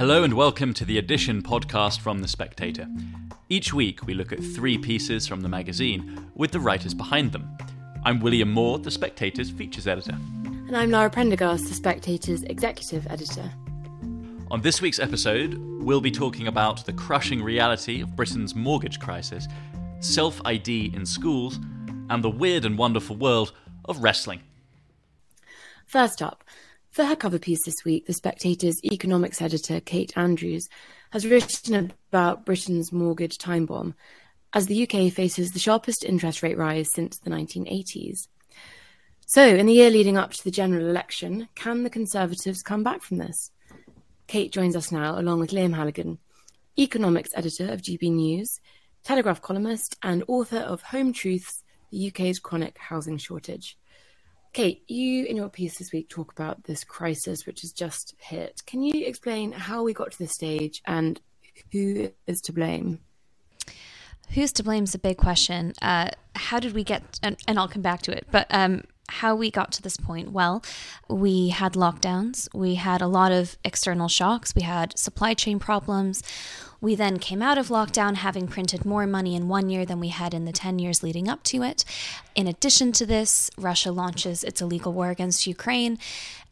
Hello and welcome to the Edition podcast from The Spectator. Each week we look at three pieces from the magazine with the writers behind them. I'm William Moore, The Spectator's features editor. And I'm Lara Prendergast, The Spectator's executive editor. On this week's episode, we'll be talking about the crushing reality of Britain's mortgage crisis, self ID in schools, and the weird and wonderful world of wrestling. First up, for her cover piece this week, The Spectator's economics editor, Kate Andrews, has written about Britain's mortgage time bomb as the UK faces the sharpest interest rate rise since the 1980s. So, in the year leading up to the general election, can the Conservatives come back from this? Kate joins us now, along with Liam Halligan, economics editor of GB News, Telegraph columnist, and author of Home Truths The UK's Chronic Housing Shortage. Kate, you in your piece this week talk about this crisis which has just hit. Can you explain how we got to this stage and who is to blame? Who's to blame is a big question. Uh, how did we get, and, and, I'll come back to it, but um, how we got to this point? Well, we had lockdowns, we had a lot of external shocks, we had supply chain problems. We then came out of lockdown having printed more money in one year than we had in the 10 years leading up to it. In addition to this, Russia launches its illegal war against Ukraine.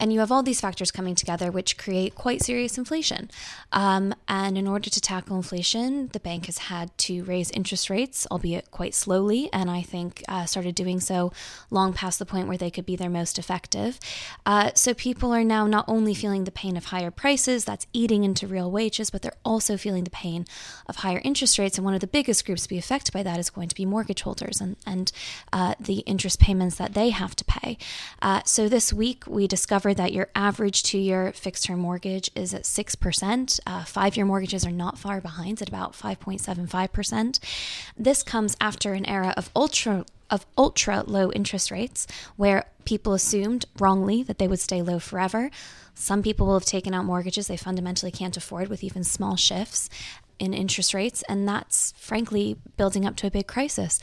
And you have all these factors coming together, which create quite serious inflation. Um, and in order to tackle inflation, the bank has had to raise interest rates, albeit quite slowly, and I think uh, started doing so long past the point where they could be their most effective. Uh, so people are now not only feeling the pain of higher prices, that's eating into real wages, but they're also feeling the pain of higher interest rates. And one of the biggest groups to be affected by that is going to be mortgage holders and, and uh, the interest payments that they have to pay. Uh, so this week, we discovered that your average two year fixed term mortgage is at 6%. Uh, Five year mortgages are not far behind at about 5.75%. This comes after an era of ultra of ultra low interest rates where people assumed wrongly that they would stay low forever. Some people will have taken out mortgages they fundamentally can't afford with even small shifts in interest rates, and that's frankly building up to a big crisis.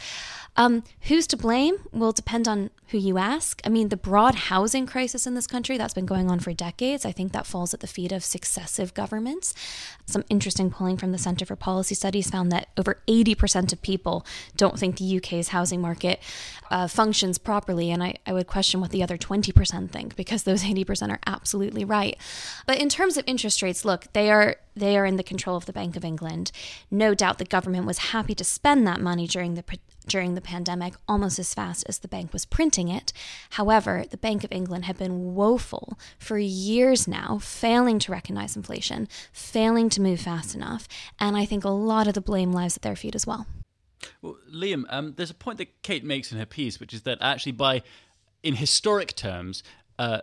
Um, who's to blame will depend on who you ask. I mean, the broad housing crisis in this country that's been going on for decades, I think that falls at the feet of successive governments. Some interesting polling from the Center for Policy Studies found that over 80% of people don't think the UK's housing market uh, functions properly. And I, I would question what the other 20% think because those 80% are absolutely right. But in terms of interest rates, look, they are they are in the control of the Bank of England. No doubt the government was happy to spend that money during the during the pandemic almost as fast as the bank was printing it. However, the Bank of England had been woeful for years now, failing to recognize inflation, failing to move fast enough, and I think a lot of the blame lies at their feet as well. Well, Liam, um, there's a point that Kate makes in her piece, which is that actually, by in historic terms, uh,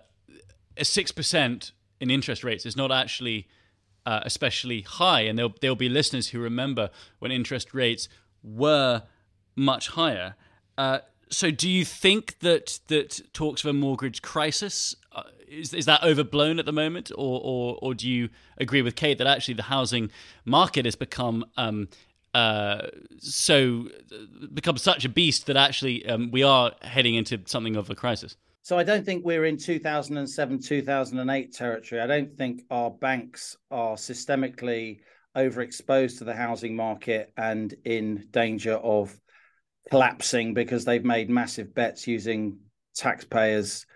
a six percent in interest rates is not actually uh, especially high, and there'll there'll be listeners who remember when interest rates were much higher. Uh, so, do you think that that talks of a mortgage crisis uh, is is that overblown at the moment, or, or or do you agree with Kate that actually the housing market has become um, uh, so become such a beast that actually um, we are heading into something of a crisis? So I don't think we're in 2007, 2008 territory. I don't think our banks are systemically overexposed to the housing market and in danger of collapsing because they've made massive bets using taxpayers'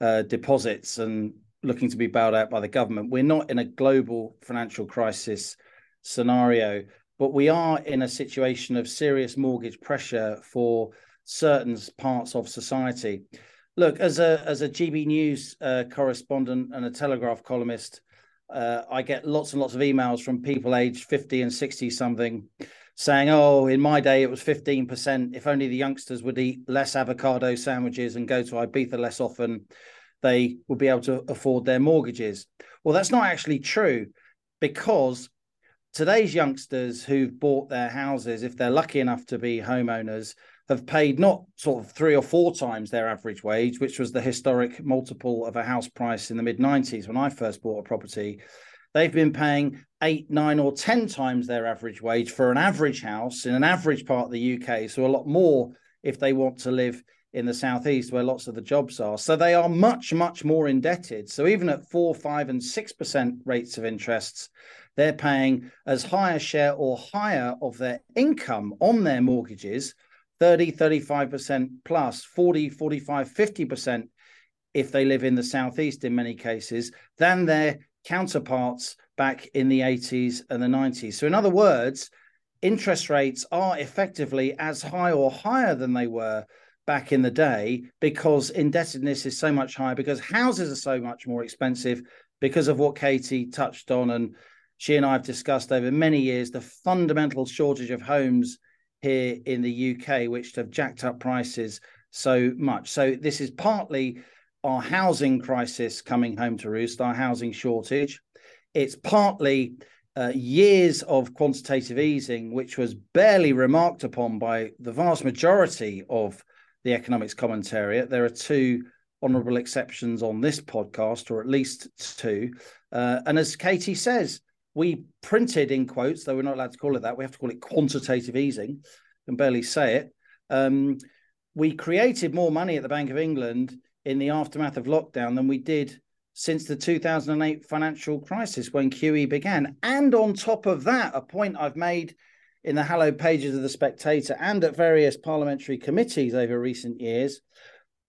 uh, deposits and looking to be bailed out by the government. We're not in a global financial crisis scenario, but we are in a situation of serious mortgage pressure for certain parts of society. Look, as a as a GB News uh, correspondent and a Telegraph columnist, uh, I get lots and lots of emails from people aged fifty and sixty something, saying, "Oh, in my day it was fifteen percent. If only the youngsters would eat less avocado sandwiches and go to Ibiza less often, they would be able to afford their mortgages." Well, that's not actually true, because today's youngsters who've bought their houses, if they're lucky enough to be homeowners, have paid not sort of three or four times their average wage, which was the historic multiple of a house price in the mid 90s when I first bought a property. They've been paying eight, nine, or 10 times their average wage for an average house in an average part of the UK. So a lot more if they want to live in the southeast where lots of the jobs are. So they are much, much more indebted. So even at four, five, and six percent rates of interests, they're paying as high a share or higher of their income on their mortgages 30, 35% plus, 40, 45, 50% if they live in the southeast in many cases, than their counterparts back in the 80s and the 90s. So, in other words, interest rates are effectively as high or higher than they were back in the day because indebtedness is so much higher, because houses are so much more expensive, because of what Katie touched on. And she and I have discussed over many years the fundamental shortage of homes here in the UK, which have jacked up prices so much. So, this is partly our housing crisis coming home to roost, our housing shortage. It's partly uh, years of quantitative easing, which was barely remarked upon by the vast majority of the economics commentariat. There are two honourable exceptions on this podcast, or at least two. Uh, and as Katie says, we printed in quotes, though we're not allowed to call it that. We have to call it quantitative easing. Can barely say it. Um, we created more money at the Bank of England in the aftermath of lockdown than we did since the 2008 financial crisis when QE began. And on top of that, a point I've made in the hallowed pages of the Spectator and at various parliamentary committees over recent years,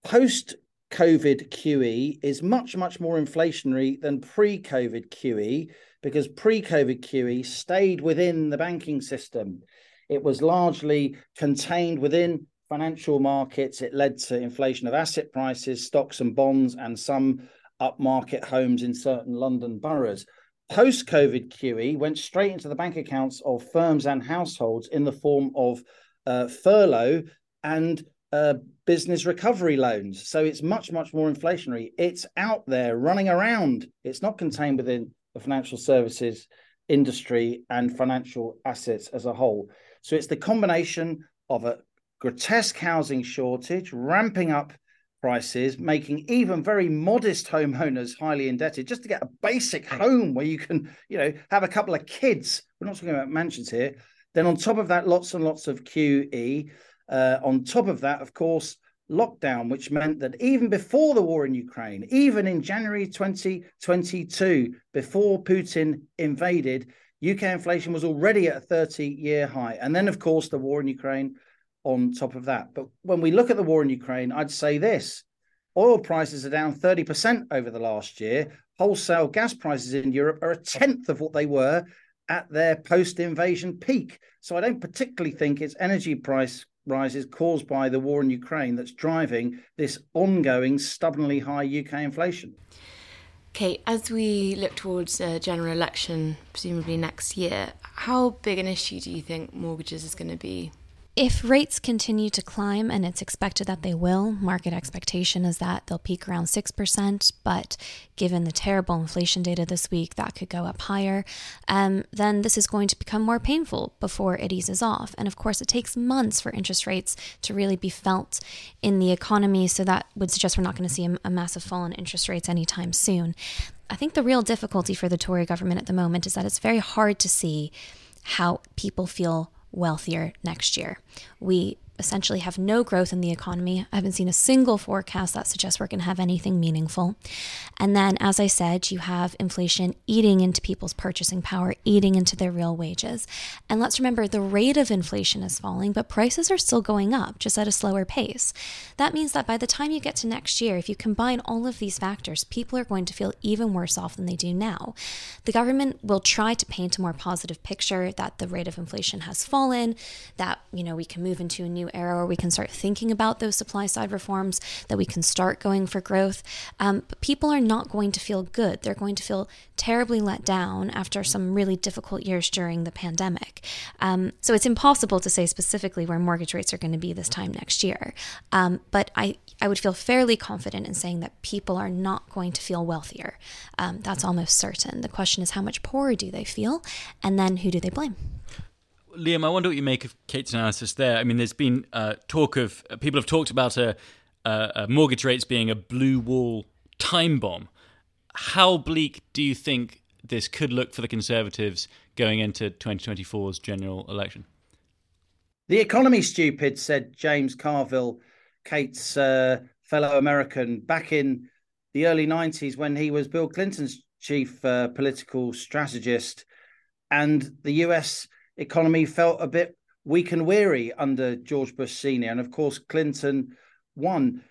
post COVID QE is much, much more inflationary than pre COVID QE because pre COVID QE stayed within the banking system. It was largely contained within financial markets. It led to inflation of asset prices, stocks and bonds, and some upmarket homes in certain London boroughs. Post COVID QE went straight into the bank accounts of firms and households in the form of uh, furlough and uh, business recovery loans. So it's much, much more inflationary. It's out there running around. It's not contained within the financial services industry and financial assets as a whole. So it's the combination of a grotesque housing shortage, ramping up prices, making even very modest homeowners highly indebted just to get a basic home where you can, you know, have a couple of kids. We're not talking about mansions here. Then on top of that, lots and lots of QE. Uh, on top of that, of course, lockdown, which meant that even before the war in Ukraine, even in January 2022, before Putin invaded, UK inflation was already at a 30 year high. And then, of course, the war in Ukraine on top of that. But when we look at the war in Ukraine, I'd say this oil prices are down 30% over the last year. Wholesale gas prices in Europe are a tenth of what they were at their post invasion peak. So I don't particularly think it's energy price rises caused by the war in Ukraine that's driving this ongoing, stubbornly high UK inflation. Kate, as we look towards a general election, presumably next year, how big an issue do you think mortgages is going to be? If rates continue to climb, and it's expected that they will, market expectation is that they'll peak around 6%, but given the terrible inflation data this week, that could go up higher, um, then this is going to become more painful before it eases off. And of course, it takes months for interest rates to really be felt in the economy, so that would suggest we're not going to see a, a massive fall in interest rates anytime soon. I think the real difficulty for the Tory government at the moment is that it's very hard to see how people feel wealthier next year. We essentially have no growth in the economy. I haven't seen a single forecast that suggests we're going to have anything meaningful. And then, as I said, you have inflation eating into people's purchasing power, eating into their real wages. And let's remember the rate of inflation is falling, but prices are still going up, just at a slower pace. That means that by the time you get to next year, if you combine all of these factors, people are going to feel even worse off than they do now. The government will try to paint a more positive picture that the rate of inflation has fallen, that, you know, we can move into a new new era where we can start thinking about those supply side reforms, that we can start going for growth. Um, but people are not going to feel good. They're going to feel terribly let down after some really difficult years during the pandemic. Um, so it's impossible to say specifically where mortgage rates are going to be this time next year. Um, but I, I would feel fairly confident in saying that people are not going to feel wealthier. Um, that's almost certain. The question is how much poorer do they feel, and then who do they blame? Liam, I wonder what you make of Kate's analysis there. I mean, there's been uh, talk of uh, people have talked about a, a, mortgage rates being a blue wall time bomb. How bleak do you think this could look for the Conservatives going into 2024's general election? The economy stupid, said James Carville, Kate's uh, fellow American, back in the early 90s when he was Bill Clinton's chief uh, political strategist. And the US economy felt a bit weak and weary under George Bush Sr. And of course, Clinton won.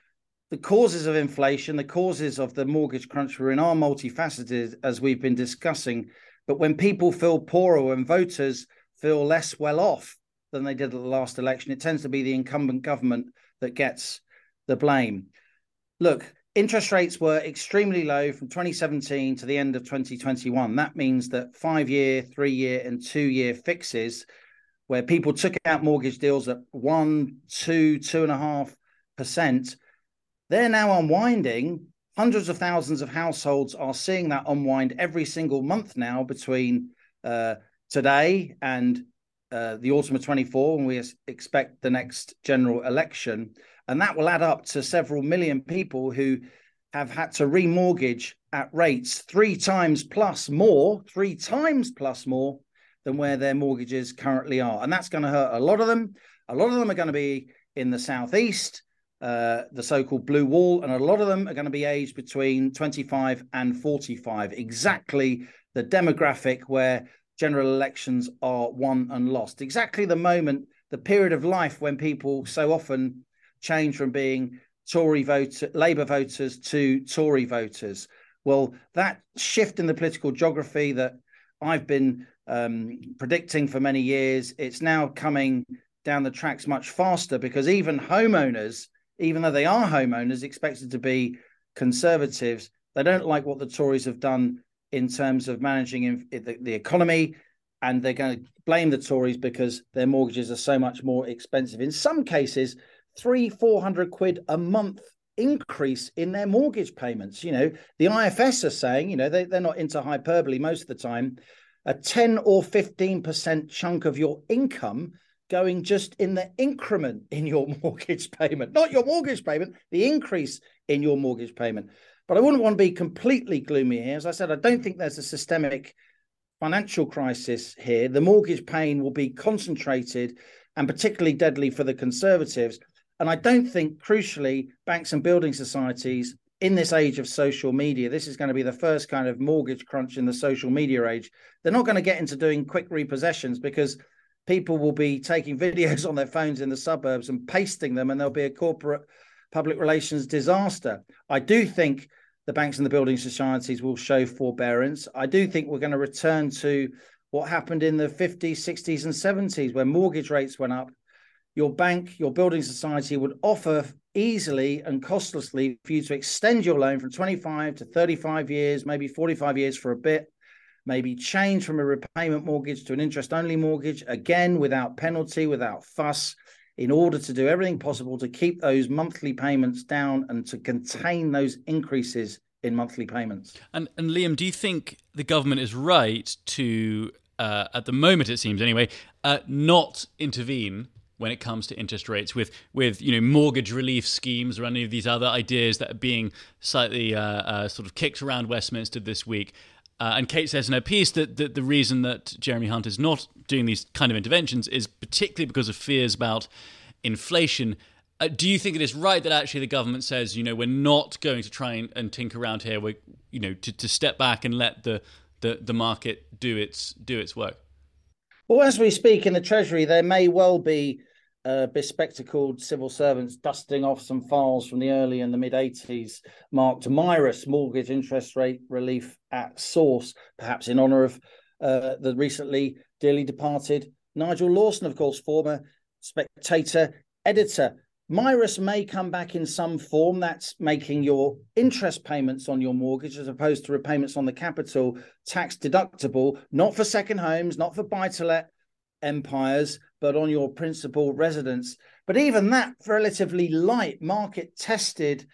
The causes of inflation, the causes of the mortgage crunch were in our multifaceted, as we've been discussing. But when people feel poorer, when voters feel less well off than they did at the last election, it tends to be the incumbent government that gets the blame. Look, interest rates were extremely low from 2017 to the end of 2021. That means that five year, three year, and two year fixes, where people took out mortgage deals at one, two, two and a half percent, they're now unwinding. Hundreds of thousands of households are seeing that unwind every single month now between uh, today and uh, the autumn of 24 when we expect the next general election. And that will add up to several million people who have had to remortgage at rates three times plus more, three times plus more than where their mortgages currently are. And that's going to hurt a lot of them. A lot of them are going to be in the southeast, uh, the so-called blue wall, and a lot of them are going to be aged between 25 and 45. Exactly the demographic where general elections are won and lost. Exactly the moment, the period of life when people so often change from being Tory voter, Labour voters to Tory voters. Well, that shift in the political geography that I've been um, predicting for many years, it's now coming down the tracks much faster because even homeowners, even though they are homeowners expected to be conservatives, they don't like what the Tories have done in terms of managing in, the, the economy, and they're going to blame the Tories because their mortgages are so much more expensive. In some cases, three, four hundred quid a month increase in their mortgage payments. You know, the IFS are saying, you know, they, they're not into hyperbole most of the time, a 10 or 15% chunk of your income going just in the increment in your mortgage payment, not your mortgage payment, the increase in your mortgage payment. But I wouldn't want to be completely gloomy here. As I said, I don't think there's a systemic financial crisis here. The mortgage pain will be concentrated and particularly deadly for the Conservatives. And I don't think, crucially, banks and building societies in this age of social media, this is going to be the first kind of mortgage crunch in the social media age. They're not going to get into doing quick repossessions because people will be taking videos on their phones in the suburbs and pasting them, and there'll be a corporate public relations disaster. I do think the banks and the building societies will show forbearance. I do think we're going to return to what happened in the 50s, 60s, and 70s, where mortgage rates went up. Your bank, your building society would offer easily and costlessly for you to extend your loan from 25 to 35 years, maybe 45 years for a bit, maybe change from a repayment mortgage to an interest only mortgage, again, without penalty, without fuss in order to do everything possible to keep those monthly payments down and to contain those increases in monthly payments. And, and Liam, do you think the government is right to, uh, at the moment it seems anyway, uh, not intervene when it comes to interest rates with with you know mortgage relief schemes or any of these other ideas that are being slightly uh, uh, sort of kicked around Westminster this week. Uh, and Kate says in her piece that, that the reason that Jeremy Hunt is not doing these kind of interventions is particularly because of fears about inflation. Uh, do you think it is right that actually the government says, you know, we're not going to try and, and tinker around here? We, you know, to, to step back and let the, the the market do its do its work. Well, as we speak in the Treasury, there may well be uh, bespectacled civil servants dusting off some files from the early and the mid 80s marked MIRAS mortgage interest rate relief at source, perhaps in honour of uh, the recently dearly departed Nigel Lawson, of course, former spectator editor, MIRAS may come back in some form. That's making your interest payments on your mortgage as opposed to repayments on the capital tax deductible, not for second homes, not for buy to let empires, but on your principal residence. But even that relatively light market tested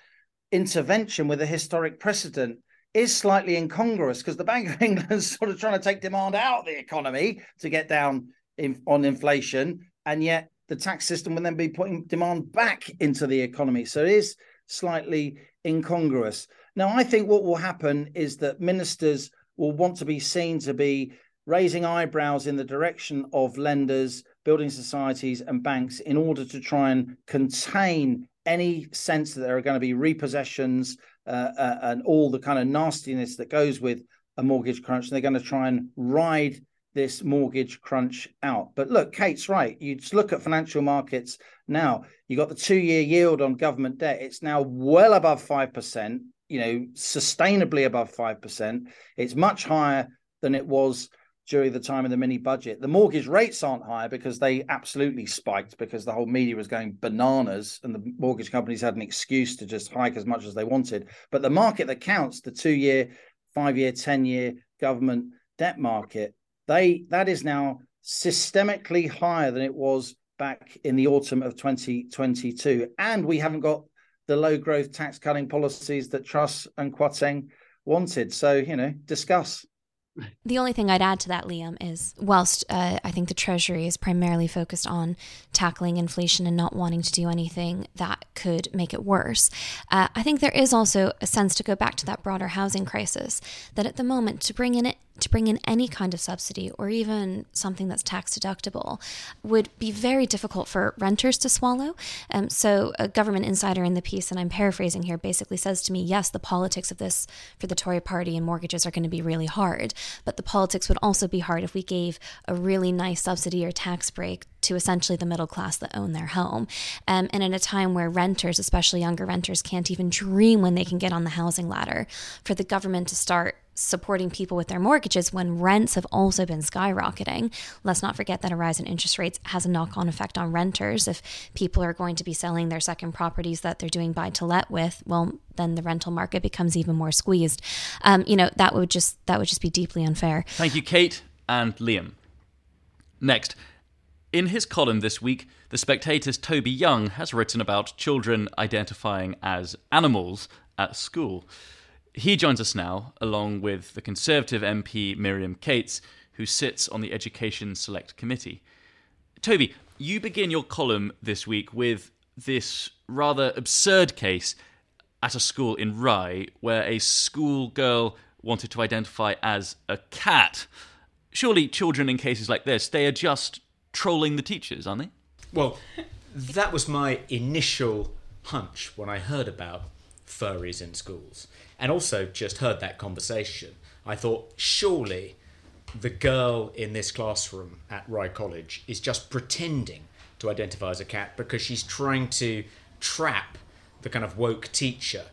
intervention with a historic precedent is slightly incongruous because the Bank of England is sort of trying to take demand out of the economy to get down in, on inflation. And yet the tax system will then be putting demand back into the economy. So it is slightly incongruous. Now, I think what will happen is that ministers will want to be seen to be raising eyebrows in the direction of lenders, building societies, and banks in order to try and contain any sense that there are going to be repossessions uh, uh, and all the kind of nastiness that goes with a mortgage crunch. And they're going to try and ride this mortgage crunch out. But look, Kate's right. You just look at financial markets now. You got the two-year yield on government debt. It's now well above five percent. You know, sustainably above five percent. It's much higher than it was during the time of the mini budget. The mortgage rates aren't higher because they absolutely spiked because the whole media was going bananas and the mortgage companies had an excuse to just hike as much as they wanted. But the market that counts, the two year, five year, 10 year government debt market, they that is now systemically higher than it was back in the autumn of 2022. And we haven't got the low growth tax cutting policies that Truss and Kwarteng wanted. So, you know, discuss. The only thing I'd add to that, Liam, is whilst uh, I think the Treasury is primarily focused on tackling inflation and not wanting to do anything that could make it worse, uh, I think there is also a sense to go back to that broader housing crisis that at the moment to bring in it to bring in any kind of subsidy or even something that's tax deductible would be very difficult for renters to swallow. Um, so, a government insider in the piece, and I'm paraphrasing here, basically says to me, yes, the politics of this for the Tory party and mortgages are going to be really hard, but the politics would also be hard if we gave a really nice subsidy or tax break to essentially the middle class that own their home. Um, and in a time where renters, especially younger renters, can't even dream when they can get on the housing ladder, for the government to start supporting people with their mortgages when rents have also been skyrocketing. Let's not forget that a rise in interest rates has a knock on effect on renters. If people are going to be selling their second properties that they're doing buy to let with, well, then the rental market becomes even more squeezed. Um, you know, that would just that would just be deeply unfair. Thank you, Kate and Liam. Next, in his column this week, The Spectator's Toby Young has written about children identifying as animals at school. He joins us now, along with the Conservative MP Miriam Cates, who sits on the Education Select Committee. Toby, you begin your column this week with this rather absurd case at a school in Rye where a schoolgirl wanted to identify as a cat. Surely children in cases like this, they are just trolling the teachers, aren't they? Well, that was my initial hunch when I heard about furries in schools. And also just heard that conversation, I thought, surely the girl in this classroom at Rye College is just pretending to identify as a cat because she's trying to trap the kind of woke teacher.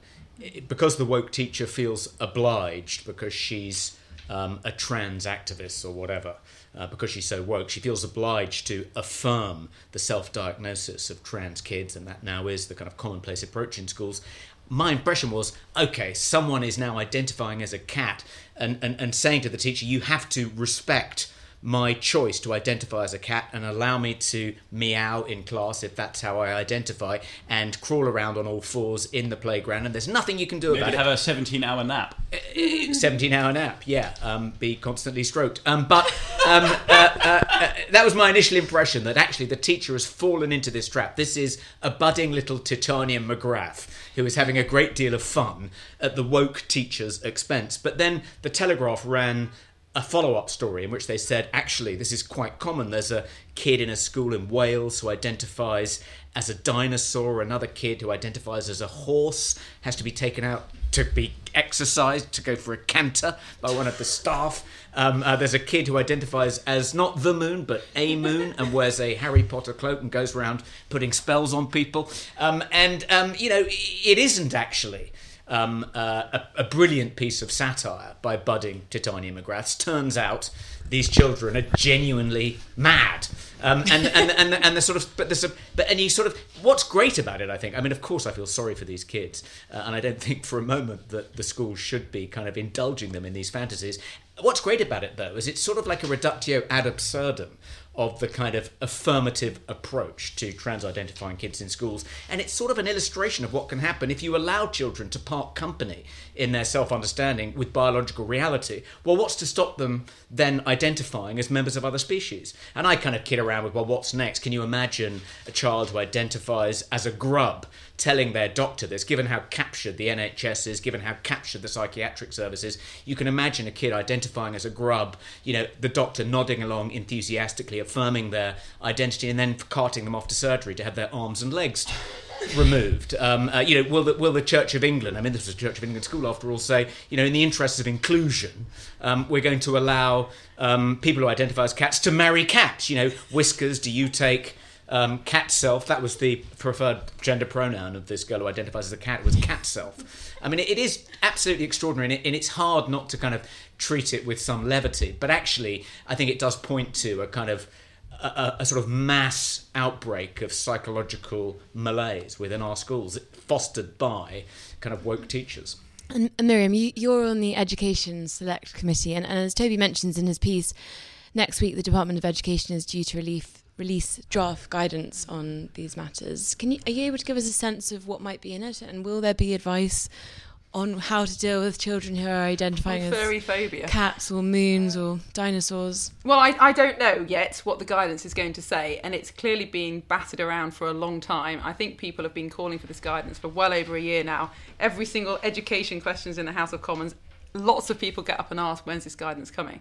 Because the woke teacher feels obliged because she's um, a trans activist or whatever, uh, because she's so woke, she feels obliged to affirm the self diagnosis of trans kids, and that now is the kind of commonplace approach in schools my impression was okay, someone is now identifying as a cat and, and, and saying to the teacher, you have to respect my choice to identify as a cat and allow me to meow in class if that's how I identify and crawl around on all fours in the playground and there's nothing you can do Maybe about have it. a 17 hour nap. Uh, 17 hour nap, yeah. Um, be constantly stroked. Um, but um, uh, uh, uh, that was my initial impression that actually the teacher has fallen into this trap. This is a budding little Titania McGrath who is having a great deal of fun at the woke teacher's expense. But then the Telegraph ran a follow up story in which they said, actually, this is quite common. There's a kid in a school in Wales who identifies as a dinosaur, another kid who identifies as a horse has to be taken out to be exercised to go for a canter by one of the staff. Um, uh, there's a kid who identifies as not the moon but a moon and wears a Harry Potter cloak and goes around putting spells on people. Um, and um, you know, it isn't actually um, uh, a, a, brilliant piece of satire by budding Titania McGrath. Turns out these children are genuinely mad. Um, and, and, and, and the sort of, but there's a, but, and sort of, what's great about it, I think, I mean, of course, I feel sorry for these kids, uh, and I don't think for a moment that the schools should be kind of indulging them in these fantasies. What's great about it, though, is it's sort of like a reductio ad absurdum of the kind of affirmative approach to trans identifying kids in schools. And it's sort of an illustration of what can happen if you allow children to part company in their self understanding with biological reality. Well, what's to stop them then identifying as members of other species? And I kind of kid around with, well, what's next? Can you imagine a child who identifies as a grub? Telling their doctor this, given how captured the NHS is, given how captured the psychiatric service is, you can imagine a kid identifying as a grub, you know, the doctor nodding along enthusiastically, affirming their identity, and then carting them off to surgery to have their arms and legs removed. Um, uh, you know, will the, will the Church of England, I mean, this is a Church of England school after all, say, you know, in the interests of inclusion, um, we're going to allow um, people who identify as cats to marry cats. You know, Whiskers, do you take um, cat self, that was the preferred gender pronoun of this girl who identifies as a cat, was cat self. I mean, it, it is absolutely extraordinary, and, it, and, it's hard not to kind of treat it with some levity. But actually, I think it does point to a kind of a, a sort of mass outbreak of psychological malaise within our schools, fostered by kind of woke teachers. And, and Miriam, you, are on the Education Select Committee, and, and as Toby mentions in his piece, next week the Department of Education is due to relieve release draft guidance on these matters. Can you are you able to give us a sense of what might be in it, and will there be advice on how to deal with children who are identifying as furry phobia, cats or moons or dinosaurs? Well, I, I don't know yet what the guidance is going to say, and it's clearly been battered around for a long time. I think people have been calling for this guidance for well over a year now. Every single education questions in the House of Commons, lots of people get up and ask, when's this guidance coming?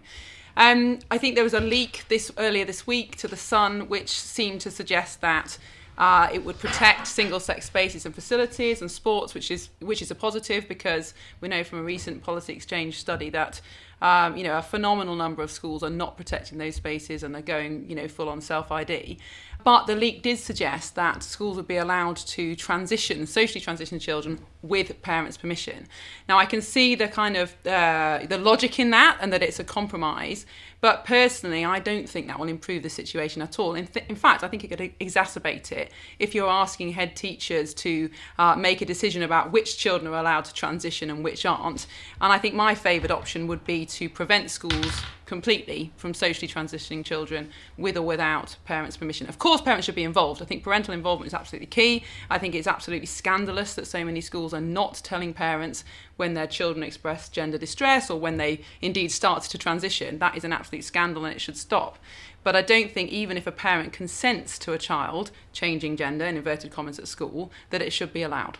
Um, I think there was a leak this earlier this week to the Sun, which seemed to suggest that uh, it would protect single-sex spaces and facilities and sports, which is which is a positive because we know from a recent policy exchange study that um, you know a phenomenal number of schools are not protecting those spaces and they're going you know full on self ID. But the leak did suggest that schools would be allowed to transition, socially transition children with parents' permission. Now, I can see the kind of uh, the logic in that, and that it's a compromise. But personally, I don't think that will improve the situation at all. In, th- in fact, I think it could exacerbate it if you're asking head teachers to uh, make a decision about which children are allowed to transition and which aren't. And I think my favoured option would be to prevent schools completely from socially transitioning children with or without parents' permission. Of course, parents should be involved. I think parental involvement is absolutely key. I think it's absolutely scandalous that so many schools are not telling parents when their children express gender distress or when they indeed start to transition. That is an absolute scandal and it should stop. But I don't think even if a parent consents to a child changing gender in inverted commas at school, that it should be allowed.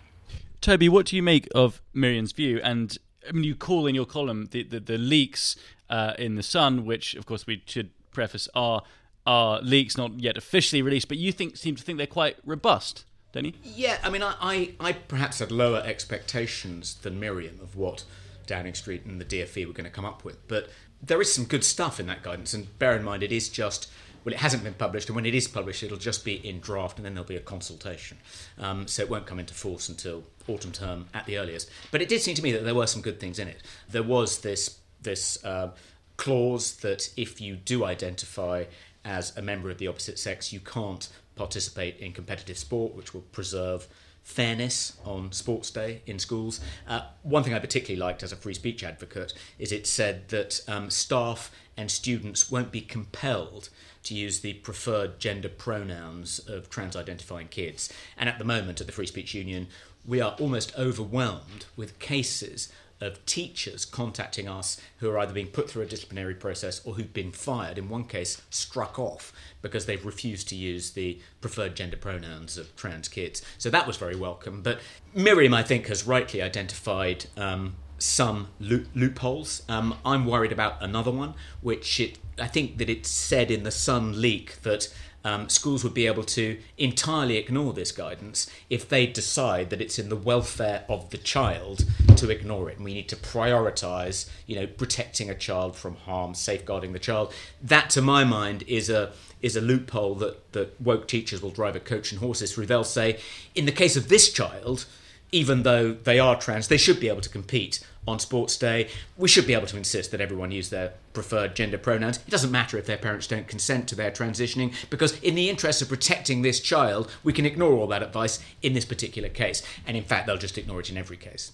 Toby, what do you make of Miriam's view? And I mean, you call in your column the, the, the leaks uh, in the Sun, which of course we should preface are are leaks not yet officially released, but you think seem to think they're quite robust don't you? Yeah, I mean, I, I, I perhaps had lower expectations than Miriam of what Downing Street and the DFE were going to come up with, but there is some good stuff in that guidance, and bear in mind it is just well, it hasn't been published, and when it is published, it'll just be in draft, and then there'll be a consultation. Um, so it won't come into force until autumn term at the earliest. But it did seem to me that there were some good things in it. There was this this uh, clause that if you do identify as a member of the opposite sex, you can't participate in competitive sport, which will preserve fairness on sports day in schools. Uh, one thing I particularly liked as a free speech advocate is it said that um, staff and students won't be compelled to use the preferred gender pronouns of trans identifying kids. And at the moment, at the Free Speech Union, we are almost overwhelmed with cases of teachers contacting us who are either being put through a disciplinary process or who've been fired, in one case, struck off because they've refused to use the preferred gender pronouns of trans kids. So that was very welcome. But Miriam, I think, has rightly identified. Um, some loopholes. Um, I'm worried about another one, which it, I think that it said in the Sun leak that um, schools would be able to entirely ignore this guidance if they decide that it's in the welfare of the child to ignore it. And we need to prioritise, you know, protecting a child from harm, safeguarding the child. That, to my mind, is a is a loophole that, that woke teachers will drive a coach and horses through. They'll say, in the case of this child, even though they are trans, they should be able to compete on sports day. We should be able to insist that everyone use their preferred gender pronouns. It doesn't matter if their parents don't consent to their transitioning, because in the interest of protecting this child, we can ignore all that advice in this particular case. And in fact, they'll just ignore it in every case.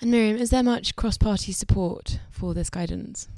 And Miriam, is there much cross party support for this guidance?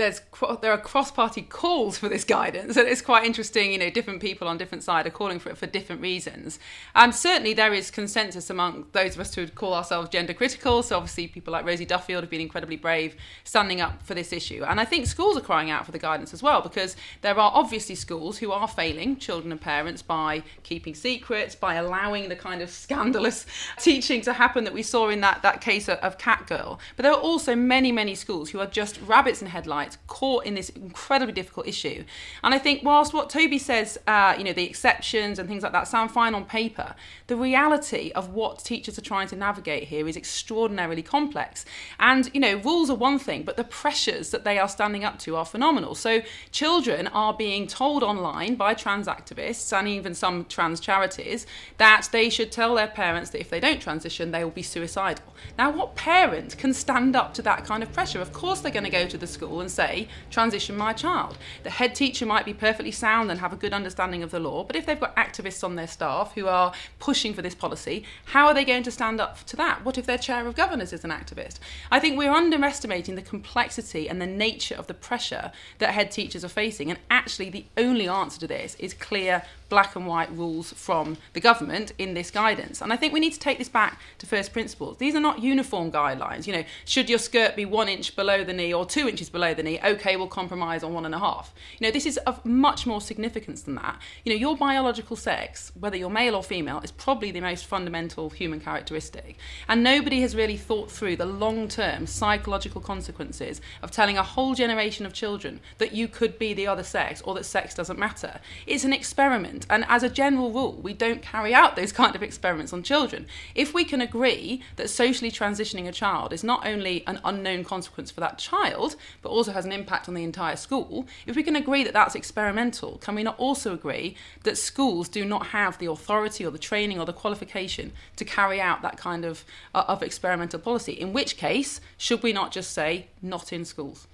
There's there are cross-party calls for this guidance, and it's quite interesting. You know, different people on different sides are calling for it for different reasons. And certainly, there is consensus among those of us who would call ourselves gender critical. So obviously, people like Rosie Duffield have been incredibly brave standing up for this issue. And I think schools are crying out for the guidance as well because there are obviously schools who are failing children and parents by keeping secrets, by allowing the kind of scandalous teaching to happen that we saw in that that case of, of Catgirl. But there are also many many schools who are just rabbits in headlights caught in this incredibly difficult issue. And I think whilst what Toby says, uh, you know, the exceptions and things like that sound fine on paper, the reality of what teachers are trying to navigate here is extraordinarily complex. And, you know, rules are one thing, but the pressures that they are standing up to are phenomenal. So children are being told online by trans activists and even some trans charities that they should tell their parents that if they don't transition, they will be suicidal. Now, what parent can stand up to that kind of pressure? Of course, they're going to go to the school and and say, transition my child. The head teacher might be perfectly sound and have a good understanding of the law, but if they've got activists on their staff who are pushing for this policy, how are they going to stand up to that? What if their chair of governors is an activist? I think we're underestimating the complexity and the nature of the pressure that head teachers are facing, and actually, the only answer to this is clear black and white rules from the government in this guidance. And I think we need to take this back to first principles. These are not uniform guidelines. You know, should your skirt be one inch below the knee or two inches below the knee? Okay, we'll compromise on one and a half. You know, this is of much more significance than that. You know, your biological sex, whether you're male or female, is probably the most fundamental human characteristic. And nobody has really thought through the long term psychological consequences of telling a whole generation of children that you could be the other sex or that sex doesn't matter. It's an experiment And as a general rule, we don't carry out those kind of experiments on children. If we can agree that socially transitioning a child is not only an unknown consequence for that child, but also has an impact on the entire school, if we can agree that that's experimental, can we not also agree that schools do not have the authority or the training or the qualification to carry out that kind of, uh, of experimental policy? In which case, should we not just say, not in schools?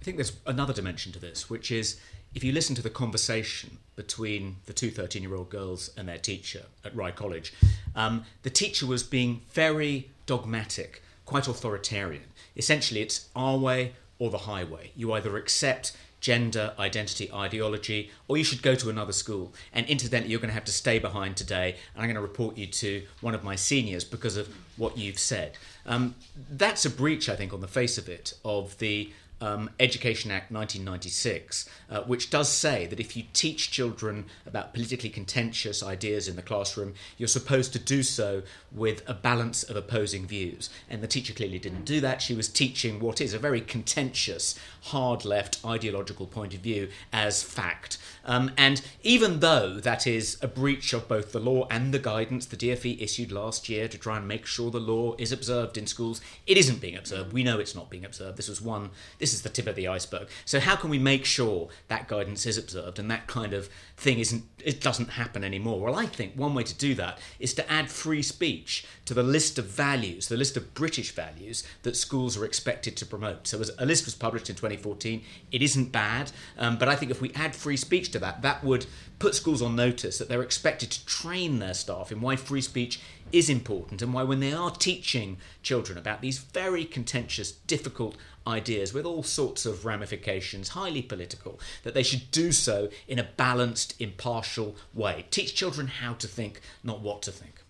I think there's another dimension to this, which is if you listen to the conversation between the two 13 year old girls and their teacher at Rye College, um, the teacher was being very dogmatic, quite authoritarian. Essentially, it's our way or the highway. You either accept gender identity ideology or you should go to another school and incidentally you're going to have to stay behind today and i'm going to report you to one of my seniors because of what you've said um, that's a breach i think on the face of it of the um, Education Act 1996, uh, which does say that if you teach children about politically contentious ideas in the classroom, you're supposed to do so with a balance of opposing views. And the teacher clearly didn't do that. She was teaching what is a very contentious, hard left ideological point of view as fact. Um, and even though that is a breach of both the law and the guidance the DFE issued last year to try and make sure the law is observed in schools, it isn't being observed. We know it's not being observed. This was one. This is the tip of the iceberg. So how can we make sure that guidance is observed and that kind of thing isn't it doesn't happen anymore? Well, I think one way to do that is to add free speech to the list of values, the list of British values that schools are expected to promote. So a list was published in 2014. It isn't bad, um, but I think if we add free speech to that, that would put schools on notice that they're expected to train their staff in why free speech is important and why when they are teaching children about these very contentious, difficult ideas with all sorts of ramifications, highly political, that they should do so in a balanced, impartial way. Teach children how to think, not what to think.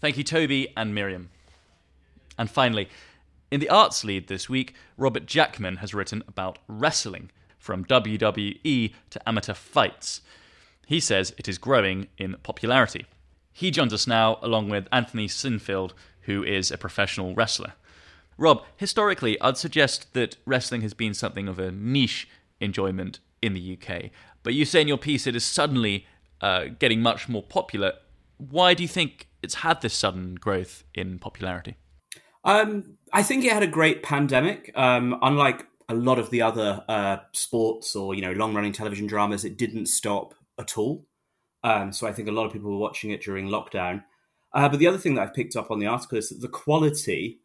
Thank you, Toby and Miriam. And finally, in the arts lead this week, Robert Jackman has written about wrestling, from WWE to amateur fights. He says it is growing in popularity. He joins us now, along with Anthony Sinfield, who is a professional wrestler. Rob, historically, I'd suggest that wrestling has been something of a niche enjoyment in the UK. But you say in your piece it is suddenly uh, getting much more popular. Why do you think it's had this sudden growth in popularity? Um, I think it had a great pandemic. Um, unlike a lot of the other uh, sports or you know long running television dramas, it didn't stop at all. Um, so I think a lot of people were watching it during lockdown. Uh, but the other thing that I've picked up on the article is that the quality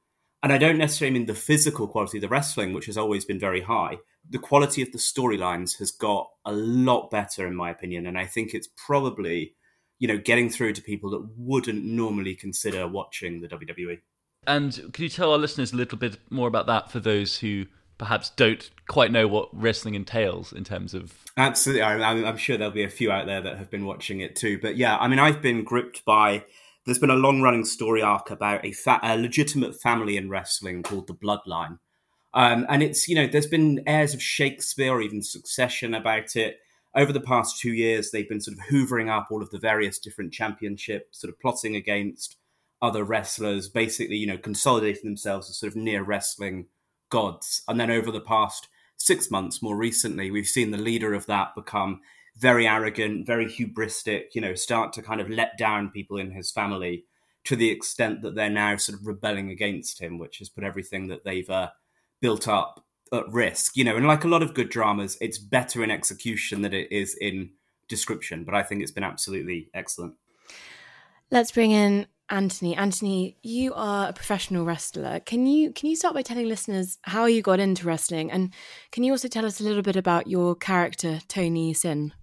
And I don't necessarily mean the physical quality of the wrestling, which has always been very high. The quality of the storylines has got a lot better, in my opinion. And I think it's probably, you know, getting through to people that wouldn't normally consider watching the WWE. And could you tell our listeners a little bit more about that for those who perhaps don't quite know what wrestling entails in terms of. Absolutely. I'm, I'm, sure there'll be a few out there that have been watching it too. But yeah, I mean, I've been gripped by. There's been a long running story arc about a, fa- a legitimate family in wrestling called the Bloodline. Um, and it's, you know, there's been airs of Shakespeare or even Succession about it. Over the past two years, they've been sort of hoovering up all of the various different championships, sort of plotting against other wrestlers, basically, you know, consolidating themselves as sort of near wrestling gods. And then over the past six months, more recently, we've seen the leader of that become very arrogant, very hubristic, you know, start to kind of let down people in his family to the extent that they're now sort of rebelling against him, which has put everything that they've uh, built up at risk. You know, and like a lot of good dramas, it's better in execution than it is in description, but I think it's been absolutely excellent. Let's bring in Anthony. Anthony, you are a professional wrestler. Can you can you start by telling listeners how you got into wrestling, and can you also tell us a little bit about your character, Tony Sin?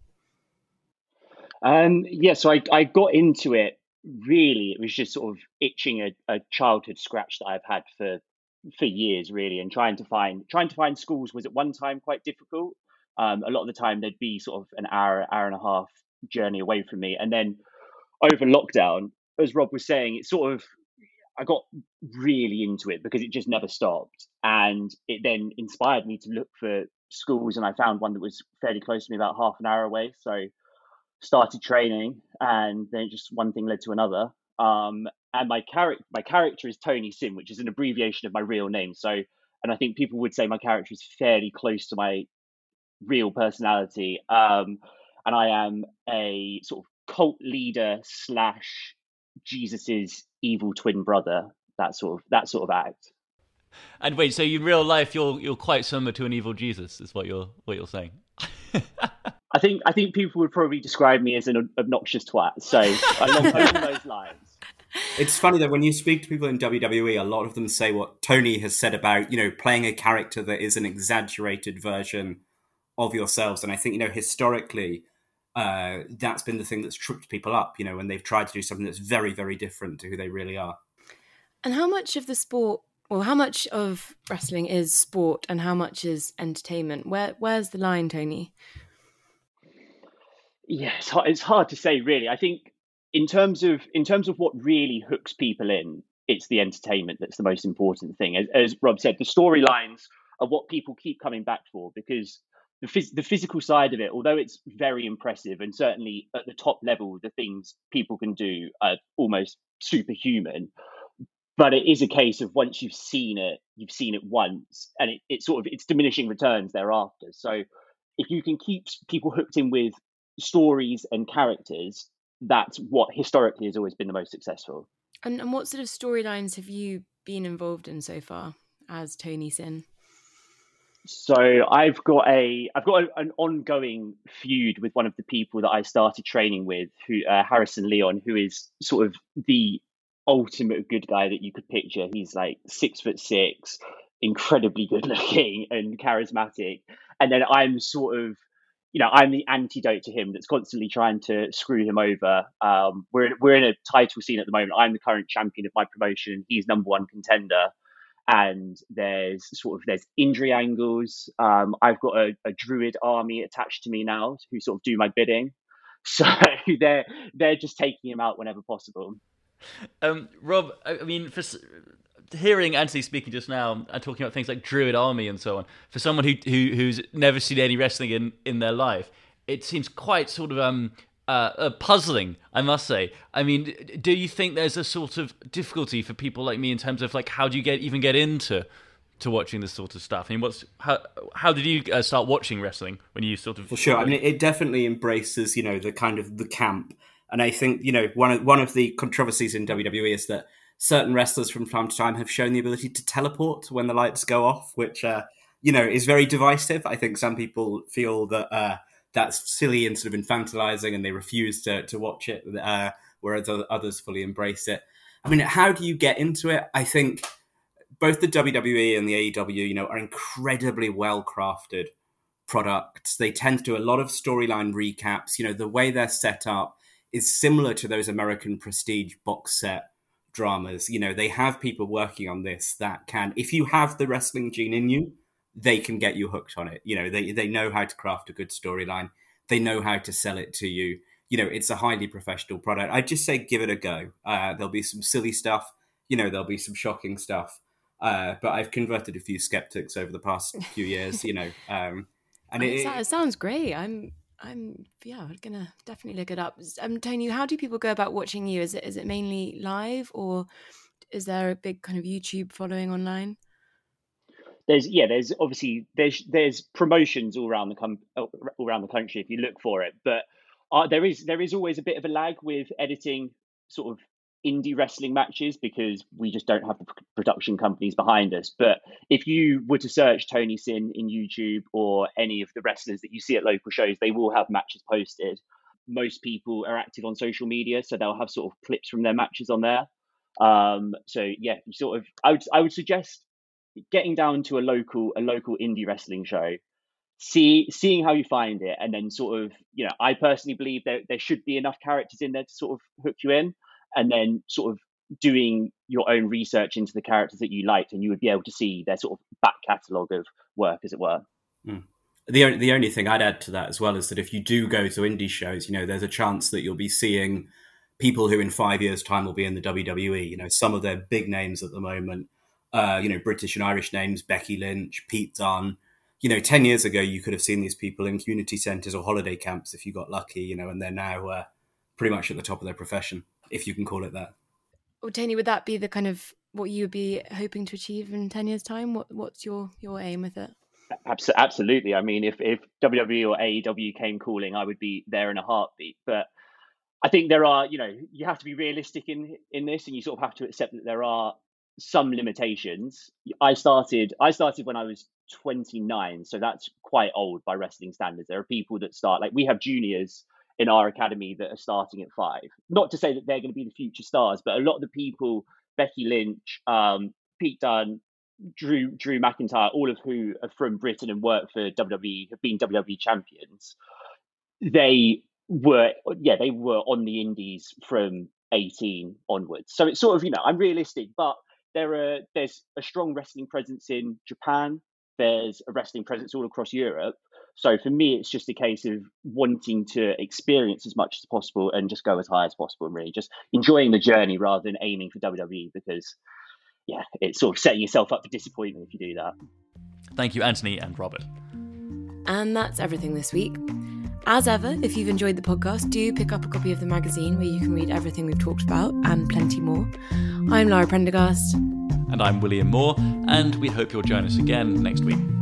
Um, yeah, so I, I got into it. Really, it was just sort of itching a, a childhood scratch that I've had for for years, really, and trying to find trying to find schools was at one time quite difficult. Um, a lot of the time, there'd be sort of an hour, hour and a half journey away from me, and then over lockdown, as Rob was saying, it sort of I got really into it because it just never stopped, and it then inspired me to look for schools, and I found one that was fairly close to me, about half an hour away. So started training, and then just one thing led to another. Um, and my character, my character is Tony Sin, which is an abbreviation of my real name. So, and I think people would say my character is fairly close to my real personality. Um, and I am a sort of cult leader slash Jesus's evil twin brother. That sort of that sort of act. And wait, so in real life, you're you're quite similar to an evil Jesus, is what you're what you're saying. I think I think people would probably describe me as an obnoxious twat. So along, along those lines. It's funny that when you speak to people in WWE, a lot of them say what Tony has said about you know playing a character that is an exaggerated version of yourselves, and I think you know historically uh, that's been the thing that's tripped people up, you know, when they've tried to do something that's very, very different to who they really are. And how much of the sport, or how much of wrestling is sport, and how much is entertainment? Where Where's the line, Tony? Yeah, it's hard, it's hard to say, really. I think in terms of in terms of what really hooks people in, it's the entertainment that's the most important thing. As, as Rob said, the storylines are what people keep coming back for because the, phys- the physical side of it, although it's very impressive and certainly at the top level, the things people can do are almost superhuman. But it is a case of once you've seen it, you've seen it once, and it, it's sort of it's diminishing returns thereafter. So if you can keep people hooked in with stories and characters, that's what historically has always been the most successful. And, and what sort of storylines have you been involved in so far as Tony Sin? So I've got a I've got a, an ongoing feud with one of the people that I started training with, who uh, Harrison Leon, who is sort of the ultimate good guy that you could picture. He's like six foot six, incredibly good looking and charismatic, and then I'm sort of you know I'm the antidote to him that's constantly trying to screw him over. Um, we're we're in a title scene at the moment. I'm the current champion of my promotion. He's number one contender and there's sort of there's injury angles. Um, I've got a, a, druid army attached to me now who sort of do my bidding, so they're they're just taking him out whenever possible. Um, Rob, I mean, for hearing Anthony speaking just now and talking about things like druid army and so on, for someone who, who who's never seen any wrestling in in their life, it seems quite sort of um uh, uh, puzzling, I must say. I mean, do you think there's a sort of difficulty for people like me in terms of like how do you get even get into to watching this sort of stuff? I mean, what's how how did you uh, start watching wrestling when you sort of? For sure, I mean, it definitely embraces you know the kind of the camp, and I think you know one of one of the controversies in WWE is that certain wrestlers from time to time have shown the ability to teleport when the lights go off, which uh, you know is very divisive. I think some people feel that. Uh, that's silly and sort of infantilizing, and they refuse to to watch it, uh, whereas others fully embrace it. I mean, how do you get into it? I think both the WWE and the AEW, you know, are incredibly well crafted products. They tend to do a lot of storyline recaps. You know, the way they're set up is similar to those American prestige box set dramas. You know, they have people working on this that can, if you have the wrestling gene in you, they can get you hooked on it. You know, they they know how to craft a good storyline. They know how to sell it to you. You know, it's a highly professional product. I just say give it a go. Uh, there'll be some silly stuff. You know, there'll be some shocking stuff. Uh, but I've converted a few skeptics over the past few years. You know, um, and it, it, sounds great. I'm I'm yeah, I'm gonna definitely look it up. Um, Tony, how do people go about watching you? Is it is it mainly live or is there a big kind of YouTube following online? There's yeah, there's obviously there's there's promotions all around the com- all around the country if you look for it, but uh, there is there is always a bit of a lag with editing sort of indie wrestling matches because we just don't have the production companies behind us. But if you were to search Tony Sin in YouTube or any of the wrestlers that you see at local shows, they will have matches posted. Most people are active on social media, so they'll have sort of clips from their matches on there. Um, so yeah, you sort of I would I would suggest getting down to a local a local indie wrestling show see seeing how you find it and then sort of you know i personally believe that there should be enough characters in there to sort of hook you in and then sort of doing your own research into the characters that you liked, and you would be able to see their sort of back catalogue of work, as it were. Mm. The only, the only thing I'd add to that as well is that if you do go to indie shows, you know, there's a chance that you'll be seeing people who in five years' time will be in the WWE. You know, some of their big names at the moment, uh, you know, British and Irish names, Becky Lynch, Pete Dunne. You know, 10 years ago, you could have seen these people in community centres or holiday camps if you got lucky, you know, and they're now uh, pretty much at the top of their profession if you can call it that. Well, Tony, would that be the kind of what you would be hoping to achieve in ten years' time? What What's your your aim with it? Absolutely. I mean, if if WWE or AEW came calling, I would be there in a heartbeat. But I think there are, you know, you have to be realistic in in this, and you sort of have to accept that there are some limitations. I started I started when I was 29, so that's quite old by wrestling standards. There are people that start like we have juniors in our academy that are starting at five. Not to say that they're going to be the future stars, but a lot of the people, Becky Lynch, um, Pete Dunne, Drew Drew McIntyre, all of who are from Britain and work for WWE, have been WWE champions. They were, yeah, they were on the Indies from 18 onwards. So it's sort of, you know, I'm realistic, but there are there's a strong wrestling presence in Japan. There's a wrestling presence all across Europe. So for me, it's just a case of wanting to experience as much as possible and just go as high as possible and really just enjoying the journey rather than aiming for WWE because, yeah, it's sort of setting yourself up for disappointment if you do that. Thank you, Anthony and Robert. And that's everything this week. As ever, if you've enjoyed the podcast, do pick up a copy of the magazine where you can read everything we've talked about and plenty more. I'm Lara Prendergast. And I'm William Moore, and we hope you'll join us again next week.